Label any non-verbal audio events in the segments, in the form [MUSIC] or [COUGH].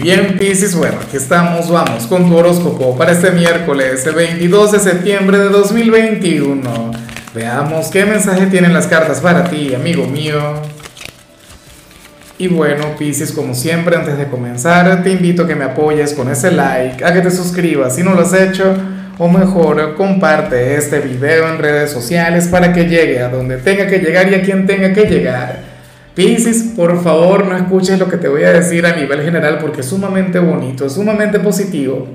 bien, Piscis, bueno, aquí estamos, vamos con tu horóscopo para este miércoles, el 22 de septiembre de 2021. Veamos qué mensaje tienen las cartas para ti, amigo mío. Y bueno, Piscis, como siempre, antes de comenzar, te invito a que me apoyes con ese like, a que te suscribas si no lo has hecho, o mejor, comparte este video en redes sociales para que llegue a donde tenga que llegar y a quien tenga que llegar. Piscis, por favor, no escuches lo que te voy a decir a nivel general porque es sumamente bonito, es sumamente positivo.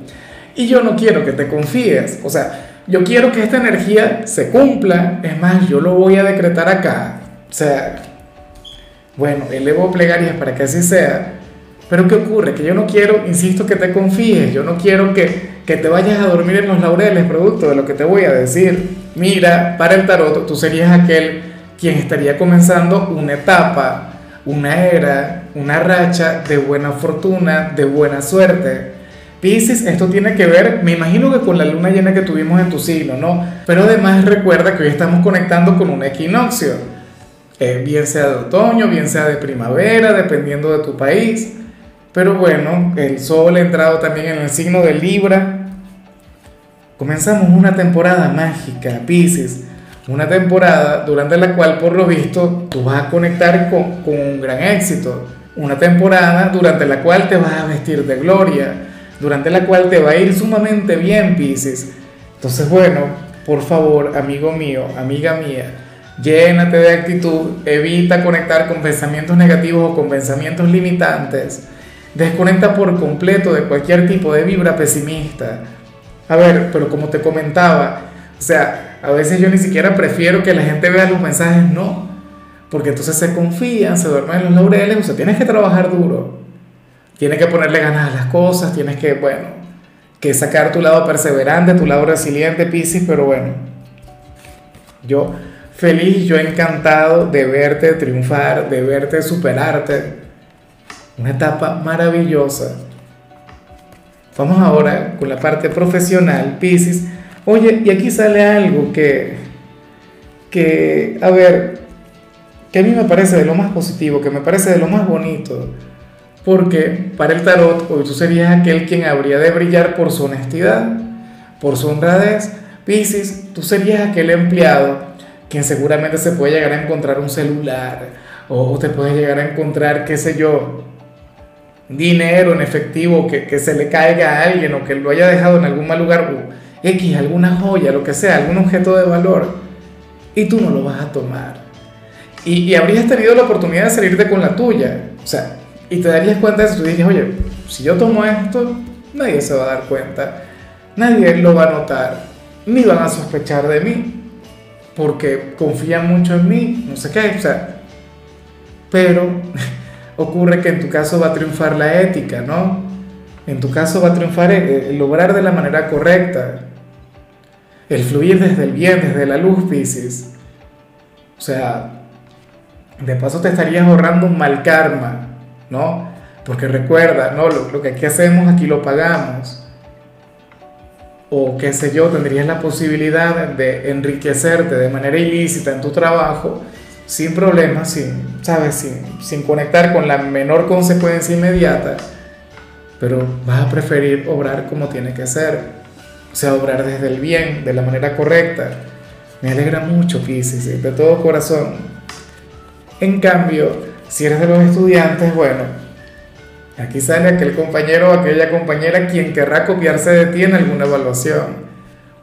Y yo no quiero que te confíes. O sea, yo quiero que esta energía se cumpla. Es más, yo lo voy a decretar acá. O sea, bueno, elevo plegarias para que así sea. Pero ¿qué ocurre? Que yo no quiero, insisto, que te confíes. Yo no quiero que, que te vayas a dormir en los laureles producto de lo que te voy a decir. Mira, para el tarot tú serías aquel quien estaría comenzando una etapa, una era, una racha de buena fortuna, de buena suerte. Piscis, esto tiene que ver, me imagino que con la luna llena que tuvimos en tu signo, ¿no? Pero además recuerda que hoy estamos conectando con un equinoccio, bien sea de otoño, bien sea de primavera, dependiendo de tu país. Pero bueno, el sol ha entrado también en el signo de Libra. Comenzamos una temporada mágica, Piscis una temporada durante la cual por lo visto tú vas a conectar con, con, un gran éxito. Una temporada durante la cual te vas a vestir de gloria, durante la cual te va a ir sumamente bien, Pisces. Entonces, bueno, por favor, amigo mío, amiga mía, llénate de actitud, evita conectar con pensamientos negativos o con pensamientos limitantes. Desconecta por completo de cualquier tipo de vibra pesimista. A ver, pero como te comentaba, o sea, a veces yo ni siquiera prefiero que la gente vea los mensajes, no, porque entonces se confían, se duermen en los laureles, o sea, tienes que trabajar duro, tienes que ponerle ganas a las cosas, tienes que, bueno, que sacar tu lado perseverante, tu lado resiliente, Piscis, pero bueno, yo feliz, yo encantado de verte triunfar, de verte superarte, una etapa maravillosa. Vamos ahora con la parte profesional, Piscis Oye, y aquí sale algo que, que, a ver, que a mí me parece de lo más positivo, que me parece de lo más bonito, porque para el tarot hoy tú serías aquel quien habría de brillar por su honestidad, por su honradez. Piscis, tú serías aquel empleado quien seguramente se puede llegar a encontrar un celular o te puede llegar a encontrar, qué sé yo, dinero en efectivo que, que se le caiga a alguien o que lo haya dejado en algún mal lugar X, alguna joya, lo que sea, algún objeto de valor, y tú no lo vas a tomar. Y, habrías tenido la oportunidad de salirte con la tuya. O sea, y te darías cuenta de eso. Tú dices, oye, si yo tomo esto, nadie se va a dar cuenta. Nadie lo va a notar. Ni van a sospechar de mí. Porque confían mucho en mí. No sé qué. O sea, pero [LAUGHS] ocurre que en tu caso va a triunfar la ética, ¿no? En tu caso va a triunfar el, lograr de la manera correcta el fluir desde el bien, desde la luz, Pisces. O sea, de paso te estarías ahorrando un mal karma, ¿no? Porque recuerda, ¿no? Lo, que aquí hacemos, aquí lo pagamos. O qué sé yo, tendrías la posibilidad de enriquecerte de manera ilícita en tu trabajo sin problemas, sin, ¿sabes? Sin, sin conectar con la menor consecuencia inmediata, pero vas a preferir obrar como tiene que ser sea, obrar desde el bien, de la manera correcta. Me alegra mucho, Pisces, de todo corazón. En cambio, si eres de los estudiantes, bueno, aquí sale aquel compañero o aquella compañera quien querrá copiarse de ti en alguna evaluación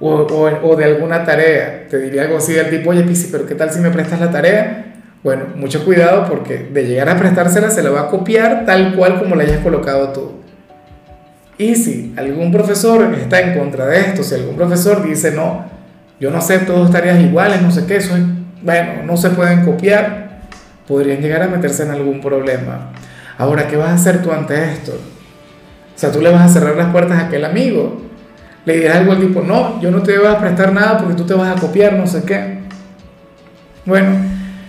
o, o, de alguna tarea. Te diría algo así del tipo, oye, Pisces, pero ¿qué tal si me prestas la tarea? Bueno, mucho cuidado porque de llegar a prestársela se la va a copiar tal cual como la hayas colocado tú. Y si algún profesor está en contra de esto, si algún profesor dice, no, yo no acepto dos tareas iguales, no sé qué, eso bueno, no se pueden copiar, podrían llegar a meterse en algún problema. Ahora, ¿qué vas a hacer tú ante esto? O sea, tú le vas a cerrar las puertas a aquel amigo. Le dirás algo al tipo, no, yo no te voy a prestar nada porque tú te vas a copiar, no sé qué. Bueno,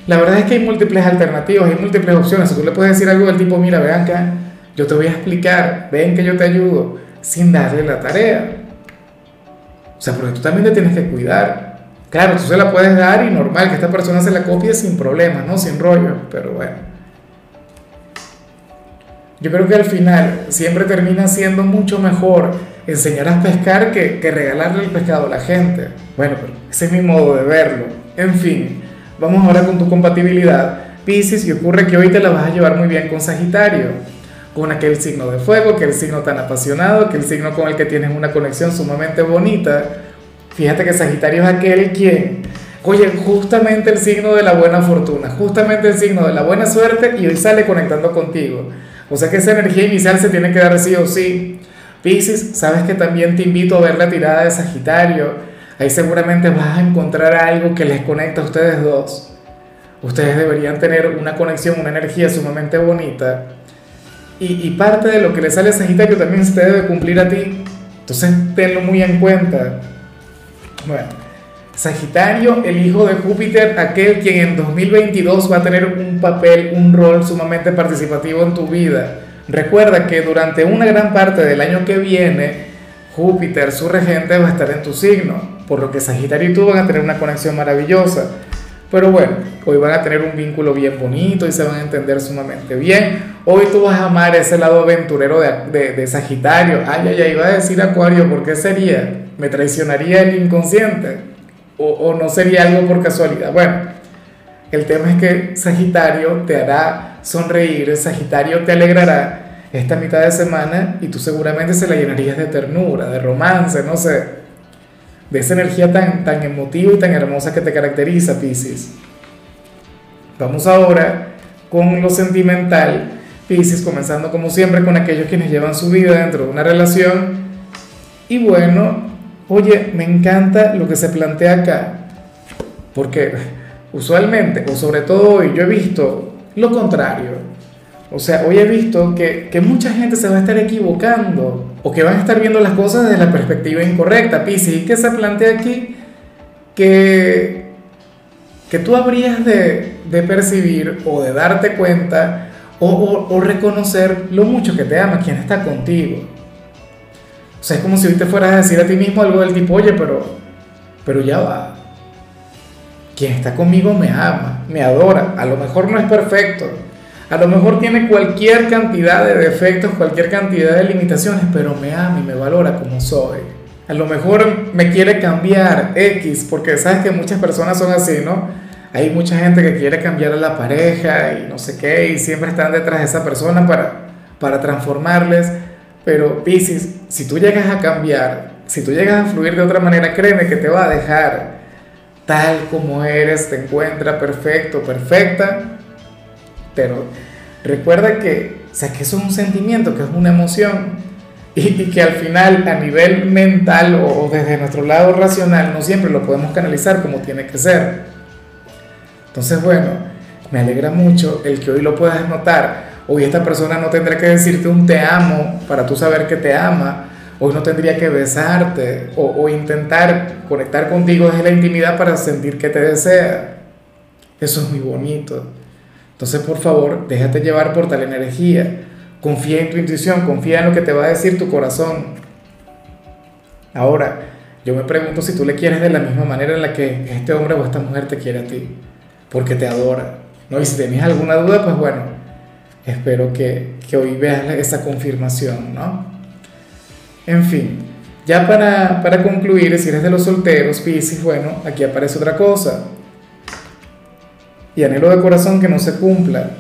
la verdad es que hay múltiples alternativas, hay múltiples opciones. Si tú le puedes decir algo del tipo, mira, vean acá, yo te voy a explicar, ven que yo te ayudo, sin darle la tarea. O sea, porque tú también te tienes que cuidar. Claro, tú se la puedes dar y normal que esta persona se la copie sin problemas, ¿no? Sin rollo, pero bueno. yo creo que al final siempre termina siendo mucho mejor enseñar a pescar que, que regalarle el pescado a la gente. Bueno, pero ese es mi modo de verlo. En fin, vamos ahora con tu compatibilidad. Piscis, y ocurre que hoy te la vas a llevar muy bien con Sagitario, con aquel signo de fuego, que el signo tan apasionado, que el signo con el que tienes una conexión sumamente bonita. Fíjate que Sagitario es aquel quien, oye, justamente el signo de la buena fortuna, justamente el signo de la buena suerte y hoy sale conectando contigo. O sea que esa energía inicial se tiene que dar sí o sí. Piscis, sabes que también te invito a ver la tirada de Sagitario. Ahí seguramente vas a encontrar algo que les conecta a ustedes dos. Ustedes deberían tener una conexión, una energía sumamente bonita. Y, parte de lo que le sale a Sagitario también se te debe cumplir a ti. Entonces tenlo muy en cuenta. Bueno, Sagitario, el hijo de Júpiter, aquel quien en 2022 va a tener un papel, un rol sumamente participativo en tu vida. Recuerda que durante una gran parte del año que viene, Júpiter, su regente, va a estar en tu signo, por lo que Sagitario y tú van a tener una conexión maravillosa. Pero bueno, hoy van a tener un vínculo bien bonito y se van a entender sumamente bien. Hoy tú vas a amar ese lado aventurero de, de, Sagitario. Ay, ay, ay, iba a decir Acuario, ¿por qué sería? ¿Me traicionaría el inconsciente? o, no sería algo por casualidad. Bueno, el tema es que Sagitario te hará sonreír, Sagitario te alegrará esta mitad de semana y tú seguramente se la llenarías de ternura, de romance, no sé, de esa energía tan, tan emotiva y tan hermosa que te caracteriza, Pisces. Vamos ahora con lo sentimental, Pisces, comenzando como siempre con aquellos quienes llevan su vida dentro de una relación. Y bueno, oye, me encanta lo que se plantea acá, porque usualmente, o sobre todo hoy, yo he visto lo contrario. O sea, hoy he visto que, mucha gente se va a estar equivocando o que van a estar viendo las cosas desde la perspectiva incorrecta. Pisi, ¿qué se plantea aquí? Que, que tú habrías de, percibir o de darte cuenta o, o reconocer lo mucho que te ama quien está contigo. O sea, es como si hoy te fueras a decir a ti mismo algo del tipo, oye, pero, pero ya va. Quien está conmigo me ama, me adora. A lo mejor no es perfecto. A lo mejor tiene cualquier cantidad de defectos, cualquier cantidad de limitaciones, pero me ama y me valora como soy. A lo mejor me quiere cambiar X, porque sabes que muchas personas son así, ¿no? Hay mucha gente que quiere cambiar a la pareja y no sé qué, y siempre están detrás de esa persona para, para transformarles. Pero Pisces, si tú llegas a cambiar, si tú llegas a fluir de otra manera, créeme que te va a dejar tal como eres, te encuentra perfecto, perfecta. Pero recuerda que, o sea, que eso es un sentimiento, que es una emoción. Y, que al final, a nivel mental o, o desde nuestro lado racional, no siempre lo podemos canalizar como tiene que ser. Entonces, bueno, me alegra mucho el que hoy lo puedas notar Hoy esta persona no tendrá que decirte un te amo para tú saber que te ama. Hoy no tendría que besarte o, intentar conectar contigo desde la intimidad para sentir que te desea. Eso es muy bonito. Entonces, por favor, déjate llevar por tal energía. Confía en tu intuición, confía en lo que te va a decir tu corazón. Ahora, yo me pregunto si tú le quieres de la misma manera en la que este hombre o esta mujer te quiere a ti, porque te adora. ¿no? Y si tenías alguna duda, pues bueno, espero que, hoy veas esa confirmación, ¿no? En fin, ya para, para concluir, si eres de los solteros, Pisces, bueno, aquí aparece otra cosa. Y anhelo de corazón que no se cumpla.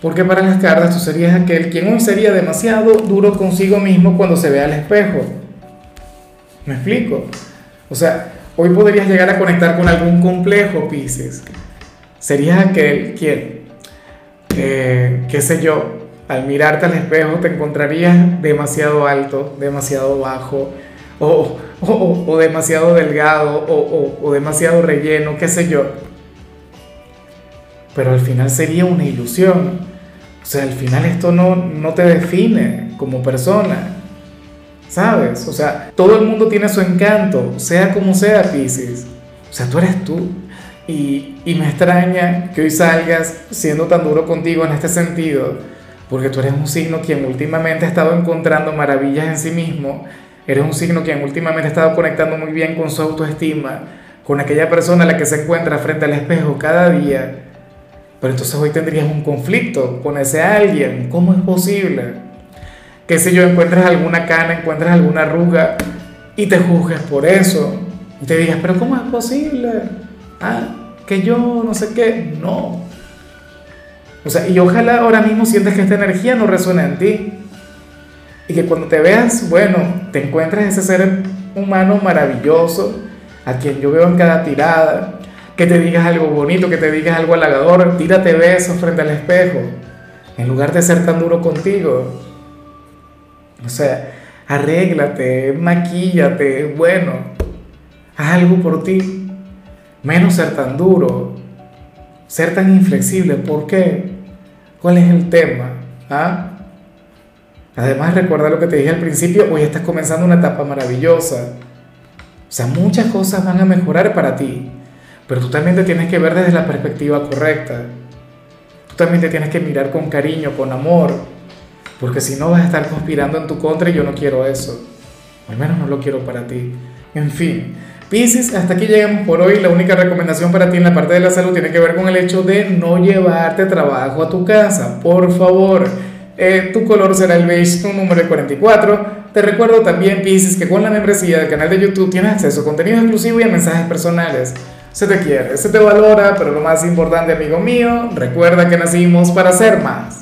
Porque para las cartas tú serías aquel quien hoy sería demasiado duro consigo mismo cuando se ve al espejo. ¿Me explico? O sea, hoy podrías llegar a conectar con algún complejo, Pisces. Serías aquel quien qué sé yo, al mirarte al espejo te encontrarías demasiado alto, demasiado bajo, o, o, demasiado delgado, o, o, demasiado relleno, qué sé yo. Pero al final sería una ilusión. O sea, al final esto no, no te define como persona. ¿Sabes? O sea, todo el mundo tiene su encanto, sea como sea, Pisces. O sea, tú eres tú. Y, me extraña que hoy salgas siendo tan duro contigo en este sentido, porque tú eres un signo quien últimamente ha estado encontrando maravillas en sí mismo, eres un signo quien últimamente ha estado conectando muy bien con su autoestima, con aquella persona a la que se encuentra frente al espejo cada día. Pero entonces hoy tendrías un conflicto con ese alguien. ¿Cómo es posible? Que si yo encuentras alguna cana, encuentras alguna arruga y te juzgues por eso. Y te digas, pero ¿cómo es posible? Ah, que yo no sé qué. No. O sea, y ojalá ahora mismo sientes que esta energía no resuena en ti. Y que cuando te veas, bueno, te encuentres ese ser humano maravilloso, a quien yo veo en cada tirada, que te digas algo bonito, que te digas algo halagador, tírate besos frente al espejo, en lugar de ser tan duro contigo. O sea, arréglate, maquíllate, bueno, haz algo por ti, menos ser tan duro, ser tan inflexible, ¿por qué? ¿Cuál es el tema? ¿Ah? Además, recuerda lo que te dije al principio, hoy estás comenzando una etapa maravillosa. O sea, muchas cosas van a mejorar para ti, pero tú también te tienes que ver desde la perspectiva correcta. Tú también te tienes que mirar con cariño, con amor, porque si no vas a estar conspirando en tu contra y yo no quiero eso. al menos no lo quiero para ti. En fin, Piscis, hasta aquí llegamos por hoy. La única recomendación para ti en la parte de la salud tiene que ver con el hecho de no llevarte trabajo a tu casa. Por favor, eh, tu color será el beige, tu número 44. Te recuerdo también, Piscis, que con la membresía del canal de YouTube tienes acceso a contenido exclusivo y a mensajes personales. Se te quiere, se te valora, pero lo más importante, amigo mío, recuerda que nacimos para ser más.